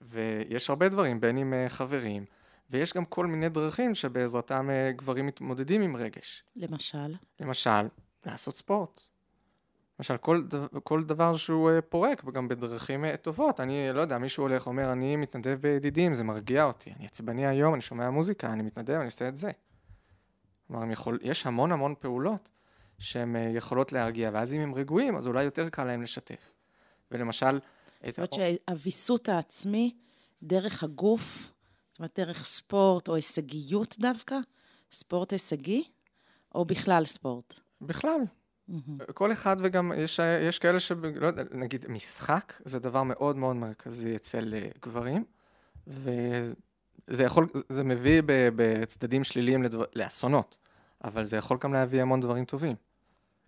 ויש הרבה דברים, בין אם אה, חברים, ויש גם כל מיני דרכים שבעזרתם אה, גברים מתמודדים עם רגש. למשל? למשל, לעשות ספורט. למשל, כל, דבר, כל דבר שהוא אה, פורק, גם בדרכים טובות. אני לא יודע, מישהו הולך, אומר, אני מתנדב בידידים, זה מרגיע אותי. אני עצבני היום, אני שומע מוזיקה, אני מתנדב, אני עושה את זה. כלומר, יכול, יש המון המון פעולות שהן אה, יכולות להרגיע, ואז אם הם רגועים, אז אולי יותר קל להם לשתף. ולמשל... זאת אומרת שהוויסות העצמי דרך הגוף, זאת אומרת דרך ספורט או הישגיות דווקא, ספורט הישגי, או בכלל ספורט? בכלל. Mm-hmm. כל אחד וגם יש, יש כאלה ש... לא יודע, נגיד משחק זה דבר מאוד מאוד מרכזי אצל אה, גברים, ו... זה יכול, זה מביא בצדדים שליליים לדבר, לאסונות, אבל זה יכול גם להביא המון דברים טובים.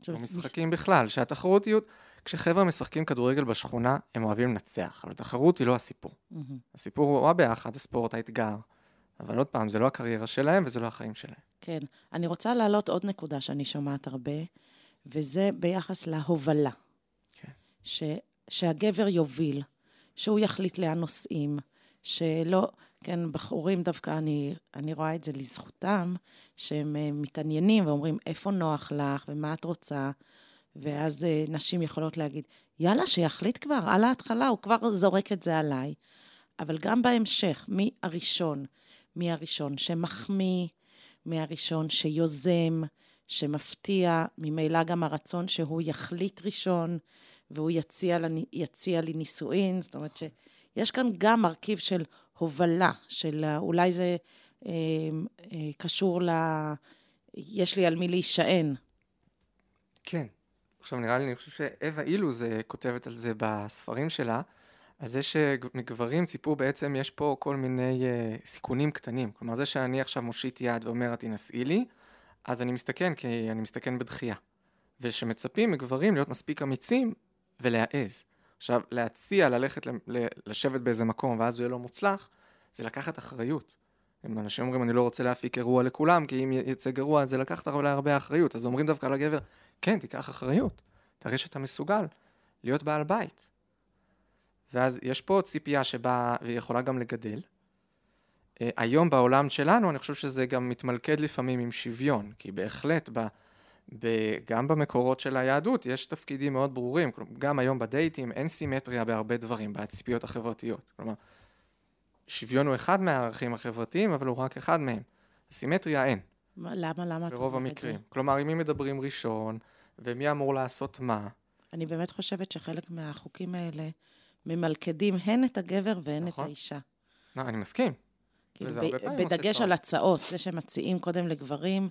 במשחקים בכלל, שהתחרותיות, כשחבר'ה משחקים כדורגל בשכונה, הם אוהבים לנצח, אבל תחרות היא לא הסיפור. מהמם. הסיפור הוא הביחד, הספורט, האתגר. אבל עוד פעם, זה לא הקריירה שלהם וזה לא החיים שלהם. כן. אני רוצה להעלות עוד נקודה שאני שומעת הרבה, וזה ביחס להובלה. כן. ש, שהגבר יוביל, שהוא יחליט לאן נוסעים, שלא, כן, בחורים דווקא, אני, אני רואה את זה לזכותם, שהם אה, מתעניינים ואומרים, איפה נוח לך? ומה את רוצה, ואז אה, נשים יכולות להגיד, יאללה, שיחליט כבר, על ההתחלה, הוא כבר זורק את זה עליי. אבל גם בהמשך, מי הראשון? מי הראשון שמחמיא, מי הראשון שיוזם, שמפתיע, ממילא גם הרצון שהוא יחליט ראשון, והוא יציע, לי, יציע לי נישואין, זאת אומרת שיש כאן גם מרכיב של הובלה, של אולי זה אה, אה, קשור ל... יש לי על מי להישען. כן. עכשיו נראה לי, אני חושב שאווה אילוז אה, כותבת על זה בספרים שלה, על זה שמגברים ציפו בעצם, יש פה כל מיני uh, סיכונים קטנים. כלומר, זה שאני עכשיו מושיט יד ואומר, את לי, אז אני מסתכן, כי אני מסתכן בדחייה. ושמצפים מגברים להיות מספיק אמיצים ולהעז. עכשיו, להציע ללכת לשבת באיזה מקום ואז הוא יהיה לא מוצלח, זה לקחת אחריות. אם אנשים אומרים, אני לא רוצה להפיק אירוע לכולם, כי אם יצא גרוע, זה לקחת אולי הרבה אחריות. אז אומרים דווקא לגבר, כן, תיקח אחריות. תראה שאתה מסוגל להיות בעל בית. ואז יש פה ציפייה שבאה, יכולה גם לגדל. אה, היום בעולם שלנו, אני חושב שזה גם מתמלכד לפעמים עם שוויון, כי בהחלט, ב, ב, גם במקורות של היהדות, יש תפקידים מאוד ברורים. כלומר, גם היום בדייטים אין סימטריה בהרבה דברים, בציפיות החברתיות. כלומר, שוויון הוא אחד מהערכים החברתיים, אבל הוא רק אחד מהם. סימטריה אין, מה- למה, למה אתה ברוב אומר את זה? המקרים. כלומר, עם מי מדברים ראשון, ומי אמור לעשות מה. אני באמת חושבת שחלק מהחוקים האלה ממלכדים הן את הגבר והן נכון. את האישה. לא, אני מסכים. כאילו, ב- בדגש. על הצעות, זה שמציעים קודם לגברים,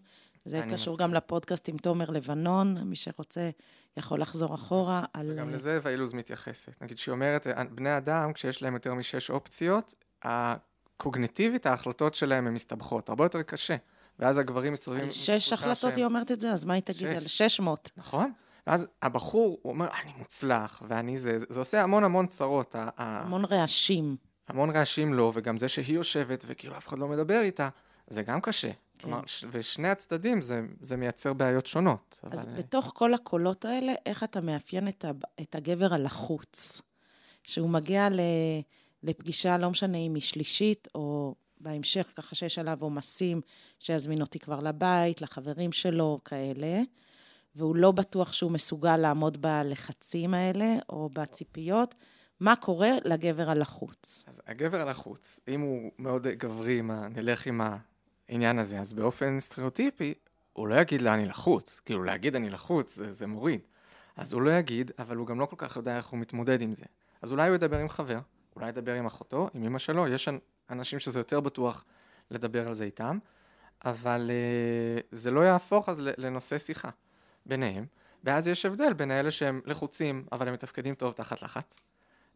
זה קשור מסכים. גם לפודקאסט עם תומר לבנון, מי שרוצה יכול לחזור אחורה על... וגם אה, לזה ואילוז מתייחסת. נגיד שהיא אומרת, אה, בני אדם, כשיש להם יותר משש אופציות, הקוגניטיבית, ההחלטות שלהם הן מסתבכות, הרבה יותר קשה. ואז הגברים מסתובבים... על שש החלטות שהם- היא אומרת את זה, אז מה היא תגיד על שש. 600? נכון? ואז הבחור, הוא אומר, אני מוצלח, ואני זה, זה, זה עושה המון המון צרות, ה- המון רעשים. המון רעשים לו, וגם זה שהיא יושבת, וכאילו אף אחד לא מדבר איתה, זה גם קשה. כן. כלומר, ש- ושני הצדדים, זה, זה מייצר בעיות שונות. אז אבל, אה, בתוך כל הקולות האלה, איך אתה מאפיין את, ה- את הגבר הלחוץ? שהוא מגיע ל, לפגישה, לא משנה אם היא שלישית, או בהמשך, ככה שיש עליו עומסים, שיזמין אותי כבר לבית, לחברים שלו, כאלה, והוא לא בטוח שהוא מסוגל לעמוד בלחצים האלה, או בציפיות. מה קורה לגבר הלחוץ? אז הגבר הלחוץ, אם הוא מאוד גברי, מה, נלך עם העניין הזה, אז באופן סטריאוטיפי, הוא לא יגיד לה אני לחוץ. כאילו, להגיד אני לחוץ, זה, זה מוריד. אז הוא לא יגיד, אבל הוא גם לא כל כך יודע איך הוא מתמודד עם זה. אז אולי הוא ידבר עם חבר, אולי ידבר עם אחותו, עם אמא שלו, יש אנ- אנשים שזה יותר בטוח לדבר על זה איתם, אבל uh, זה לא יהפוך אז לנושא שיחה ביניהם, ואז יש הבדל בין האלה שהם לחוצים, אבל הם מתפקדים טוב תחת לחץ,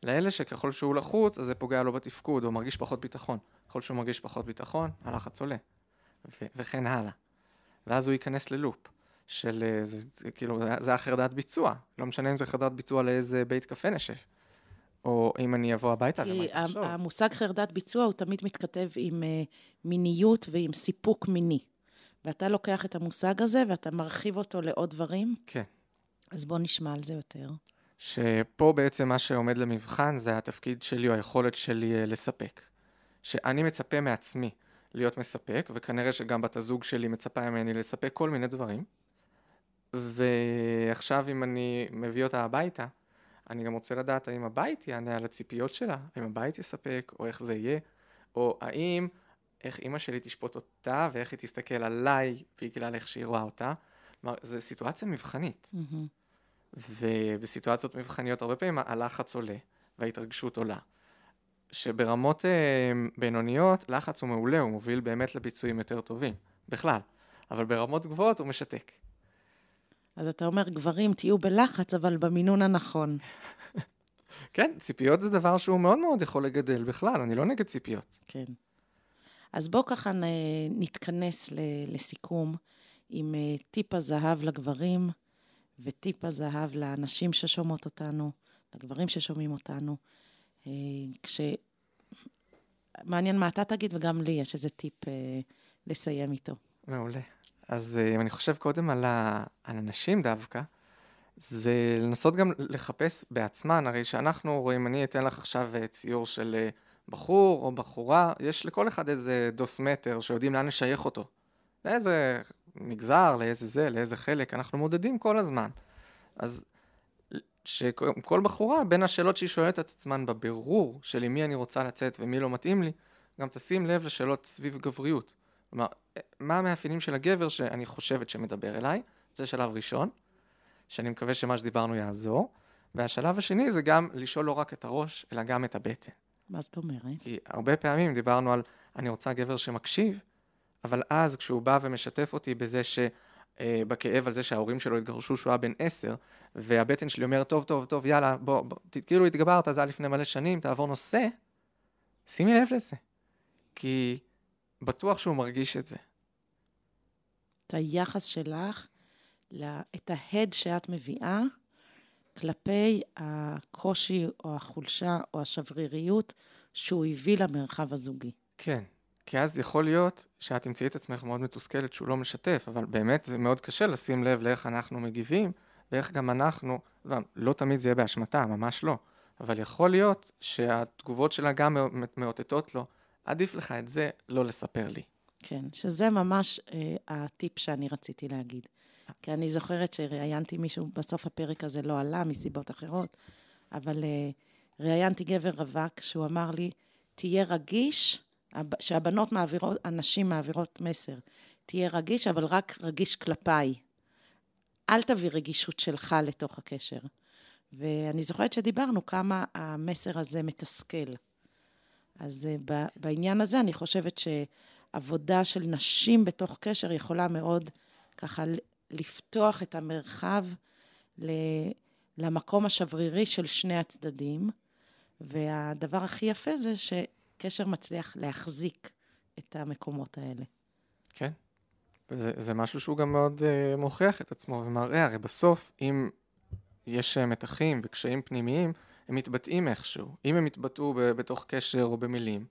לאלה שככל שהוא לחוץ, אז זה פוגע לו בתפקוד, או מרגיש פחות ביטחון. ככל שהוא מרגיש פחות ביטחון, הלחץ עולה, ו- וכן הלאה. ואז הוא ייכנס ללופ של, אה, זה, זה, כאילו, זה- זה החרדת ביצוע. לא משנה אם זה חרדת ביצוע לאיזה בית קפה נשב, או אם אני אבוא הביתה, ומה כי היא תחשוב. המושג חרדת ביצוע הוא תמיד מתכתב עם אה, מיניות ועם סיפוק מיני. ואתה לוקח את המושג הזה ואתה מרחיב אותו לעוד דברים, כן. אז בוא נשמע על זה יותר. שפה בעצם מה שעומד למבחן זה התפקיד שלי או היכולת שלי אה, לספק. שאני מצפה מעצמי להיות מספק, וכנראה שגם בת הזוג שלי מצפה ממני לספק כל מיני דברים. ועכשיו אם אני מביא אותה הביתה, אני גם רוצה לדעת האם הבית יענה על הציפיות שלה, האם הבית יספק, או איך זה יהיה, או האם, איך אימא שלי תשפוט אותה, ואיך היא תסתכל עליי בגלל איך שהיא רואה אותה. כלומר, זו סיטואציה מבחנית. מהמם. ובסיטואציות מבחניות הרבה פעמים הלחץ עולה וההתרגשות עולה. שברמות אה, בינוניות לחץ הוא מעולה, הוא מוביל באמת לביצועים יותר טובים, בכלל. אבל ברמות גבוהות הוא משתק. אז אתה אומר, גברים, תהיו בלחץ, אבל במינון הנכון. *laughs* כן, ציפיות זה דבר שהוא מאוד מאוד יכול לגדל בכלל, אני לא נגד ציפיות. כן. אז בואו ככה נתכנס ל- לסיכום עם אה, טיפ הזהב לגברים, וטיפ הזהב לנשים ששומעות אותנו, לגברים ששומעים אותנו. אה, כש... מעניין מה אתה תגיד, וגם לי יש איזה טיפ אה, לסיים איתו. מעולה. אז אה, אם אני חושב קודם על, ה... הנשים דווקא, זה לנסות גם לחפש בעצמן, הרי שאנחנו רואים, אני אתן לך עכשיו ציור של בחור או בחורה, יש לכל אחד איזה דוסמטר שיודעים לאן לשייך אותו. לאיזה מגזר, לאיזה זה, לאיזה חלק, אנחנו מודדים כל הזמן. אז שכל בחורה, בין השאלות שהיא שואלת את עצמן בבירור של עם מי אני רוצה לצאת ומי לא מתאים לי, גם תשים לב לשאלות סביב גבריות. כלומר, מה המאפיינים של הגבר שאני חושבת שמדבר אליי? זה שלב ראשון, שאני מקווה שמה שדיברנו יעזור. והשלב השני זה גם לשאול לא רק את הראש, אלא גם את הבטן. מה זאת אומרת? כי הרבה פעמים דיברנו על אני רוצה גבר שמקשיב, אבל אז כשהוא בא ומשתף אותי בזה ש... אה, בכאב על זה שההורים שלו התגרשו שהוא היה בן עשר, והבטן שלי אומרת, טוב, טוב, טוב, יאללה, בוא, בוא כאילו התגברת, זה היה לפני מלא שנים, תעבור נושא, שימי לב לזה. כי בטוח שהוא מרגיש את זה. את היחס שלך, את ההד שאת מביאה כלפי הקושי או החולשה או השבריריות שהוא הביא למרחב הזוגי. כן, כי אז יכול להיות שאת תמצאי את עצמך מאוד מתוסכלת שהוא לא משתף, אבל באמת זה מאוד קשה לשים לב לאיך אנחנו מגיבים, ואיך גם אנחנו, לא, לא תמיד זה יהיה באשמתה, ממש לא, אבל יכול להיות שהתגובות שלה גם מאותתות לו, עדיף לך את זה לא לספר לי. כן, שזה ממש אה, הטיפ שאני רציתי להגיד. כי אני זוכרת שראיינתי מישהו, בסוף הפרק הזה לא עלה מסיבות אחרות, אבל אה, ראיינתי גבר רווק שהוא אמר לי, תהיה רגיש שהבנות מעבירות, הנשים מעבירות מסר. תהיה רגיש, אבל רק רגיש כלפיי. אל תביא רגישות שלך לתוך הקשר. ואני זוכרת שדיברנו כמה המסר הזה מתסכל. אז אה, בעניין הזה אני חושבת שעבודה של נשים בתוך קשר יכולה מאוד ככה לפתוח את המרחב למקום השברירי של שני הצדדים. והדבר הכי יפה זה קשר מצליח להחזיק את המקומות האלה. כן, וזה זה משהו שהוא גם מאוד uh, מוכיח את עצמו ומראה, הרי בסוף, אם יש אה, מתחים וקשיים פנימיים, הם מתבטאים איכשהו. אם הם יתבטאו בתוך קשר או במילים,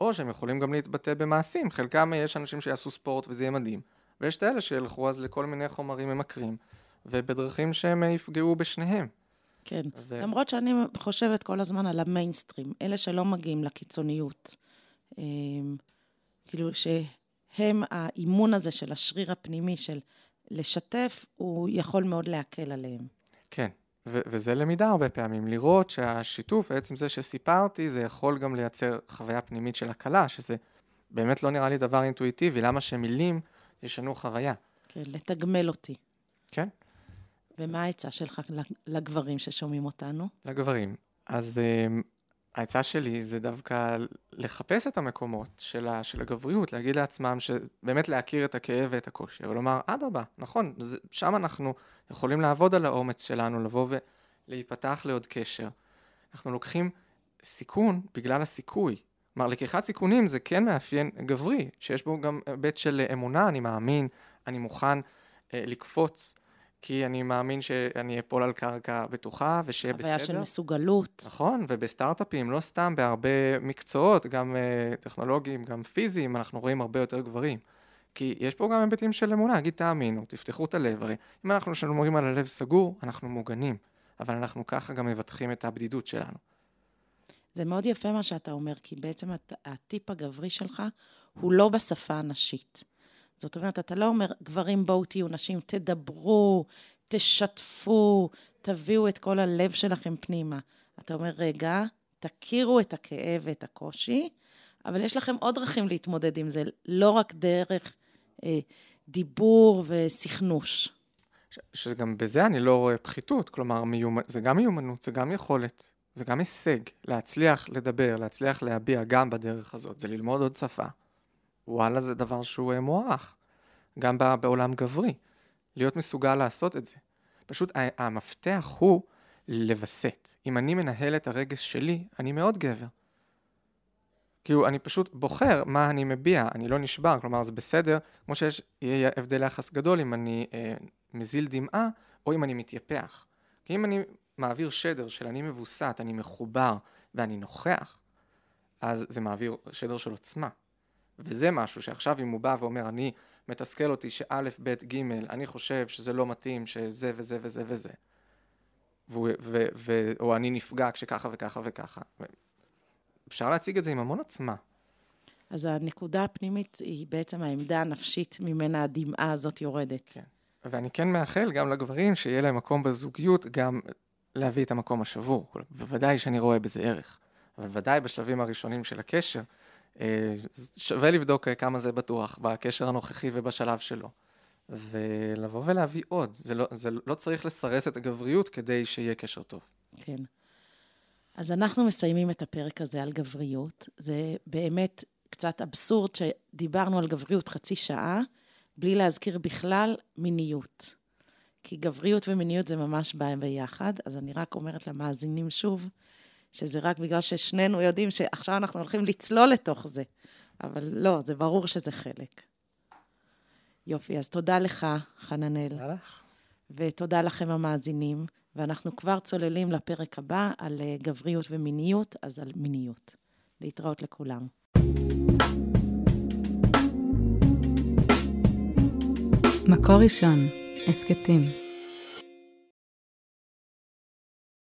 או שהם יכולים גם להתבטא במעשים. חלקם אה, יש אנשים שיעשו ספורט וזה יהיה מדהים, ויש את האלה שילכו אז לכל מיני חומרים ממכרים, ובדרכים שהם יפגעו בשניהם. כן, ו... למרות שאני חושבת כל הזמן על המיינסטרים, אלה שלא מגיעים לקיצוניות. אמ, כאילו שהם, האימון הזה של השריר הפנימי של לשתף, הוא יכול מאוד להקל עליהם. כן, ו- וזה למידה הרבה פעמים, לראות שהשיתוף, עצם זה שסיפרתי, זה יכול גם לייצר חוויה פנימית של הקלה, שזה באמת לא נראה לי דבר אינטואיטיבי, למה שמילים ישנו חוויה. כן, לתגמל אותי. כן. ומה העצה שלך לגברים ששומעים אותנו? לגברים. אז um, העצה שלי זה דווקא לחפש את המקומות של, ה, של הגבריות, להגיד לעצמם שבאמת להכיר את הכאב ואת הקושי, ולומר, אדרבה, נכון, זה, שם אנחנו יכולים לעבוד על האומץ שלנו, לבוא ולהיפתח לעוד קשר. אנחנו לוקחים סיכון בגלל הסיכוי. כלומר, לקיחת סיכונים זה כן מאפיין גברי, שיש בו גם היבט של אמונה, אני מאמין, אני מוכן אה, לקפוץ. כי אני מאמין שאני אפול על קרקע בטוחה ושיהיה בסדר. חוויה של מסוגלות. נכון, ובסטארט-אפים, לא סתם, בהרבה מקצועות, גם uh, טכנולוגיים, גם פיזיים, אנחנו רואים הרבה יותר גברים. כי יש פה גם היבטים של אמונה, נגיד תאמינו, תפתחו את הלב, הרי אם אנחנו שומרים על הלב סגור, אנחנו מוגנים, אבל אנחנו ככה גם מבטחים את הבדידות שלנו. זה מאוד יפה מה שאתה אומר, כי בעצם הטיפ הגברי שלך הוא לא בשפה הנשית. זאת אומרת, אתה לא אומר, גברים בואו תהיו נשים, תדברו, תשתפו, תביאו את כל הלב שלכם פנימה. אתה אומר, רגע, תכירו את הכאב ואת הקושי, אבל יש לכם עוד דרכים להתמודד עם זה, לא רק דרך אה, דיבור וסכנוש. שגם בזה אני לא רואה פחיתות, כלומר, מיומנ... זה גם מיומנות, זה גם יכולת, זה גם הישג, להצליח לדבר, להצליח להביע גם בדרך הזאת, זה ללמוד עוד שפה. וואלה זה דבר שהוא אה, מוערך, גם בעולם גברי, להיות מסוגל לעשות את זה. פשוט המפתח הוא לווסת. אם אני מנהל את הרגש שלי, אני מאוד גבר. כאילו, אני פשוט בוחר מה אני מביע, אני לא נשבר, כלומר, זה בסדר, כמו שיש, יהיה הבדל יחס גדול אם אני אה, מזיל דמעה, או אם אני מתייפח. כי אם אני מעביר שדר של אני מבוסת, אני מחובר ואני נוכח, אז זה מעביר שדר של עוצמה. וזה משהו שעכשיו אם הוא בא ואומר, אני מתסכל אותי שא', ב', ג', אני חושב שזה לא מתאים, שזה וזה וזה וזה. והוא, ו, ו, או אני נפגע כשככה וככה וככה. אפשר להציג את זה עם המון עוצמה. אז הנקודה הפנימית היא בעצם העמדה הנפשית ממנה הדמעה הזאת יורדת. כן. ואני כן מאחל גם לגברים שיהיה להם מקום בזוגיות גם להביא את המקום השבור. בוודאי שאני רואה בזה ערך. אבל ודאי בשלבים הראשונים של הקשר, שווה לבדוק כמה זה בטוח בקשר הנוכחי ובשלב שלו. ולבוא ולהביא עוד. זה לא, זה לא צריך לסרס את הגבריות כדי שיהיה קשר טוב. כן. אז אנחנו מסיימים את הפרק הזה על גבריות. זה באמת קצת אבסורד שדיברנו על גבריות חצי שעה, בלי להזכיר בכלל מיניות. כי גבריות ומיניות זה ממש בא ביחד, אז אני רק אומרת למאזינים שוב, שזה רק בגלל ששנינו יודעים שעכשיו אנחנו הולכים לצלול לתוך זה. אבל לא, זה ברור שזה חלק. יופי, אז תודה לך, חננאל. תודה לך. ותודה לכם המאזינים, ואנחנו כבר צוללים לפרק הבא על אה, גבריות ומיניות, אז על מיניות. להתראות לכולם. מקור ראשון, הסכתים.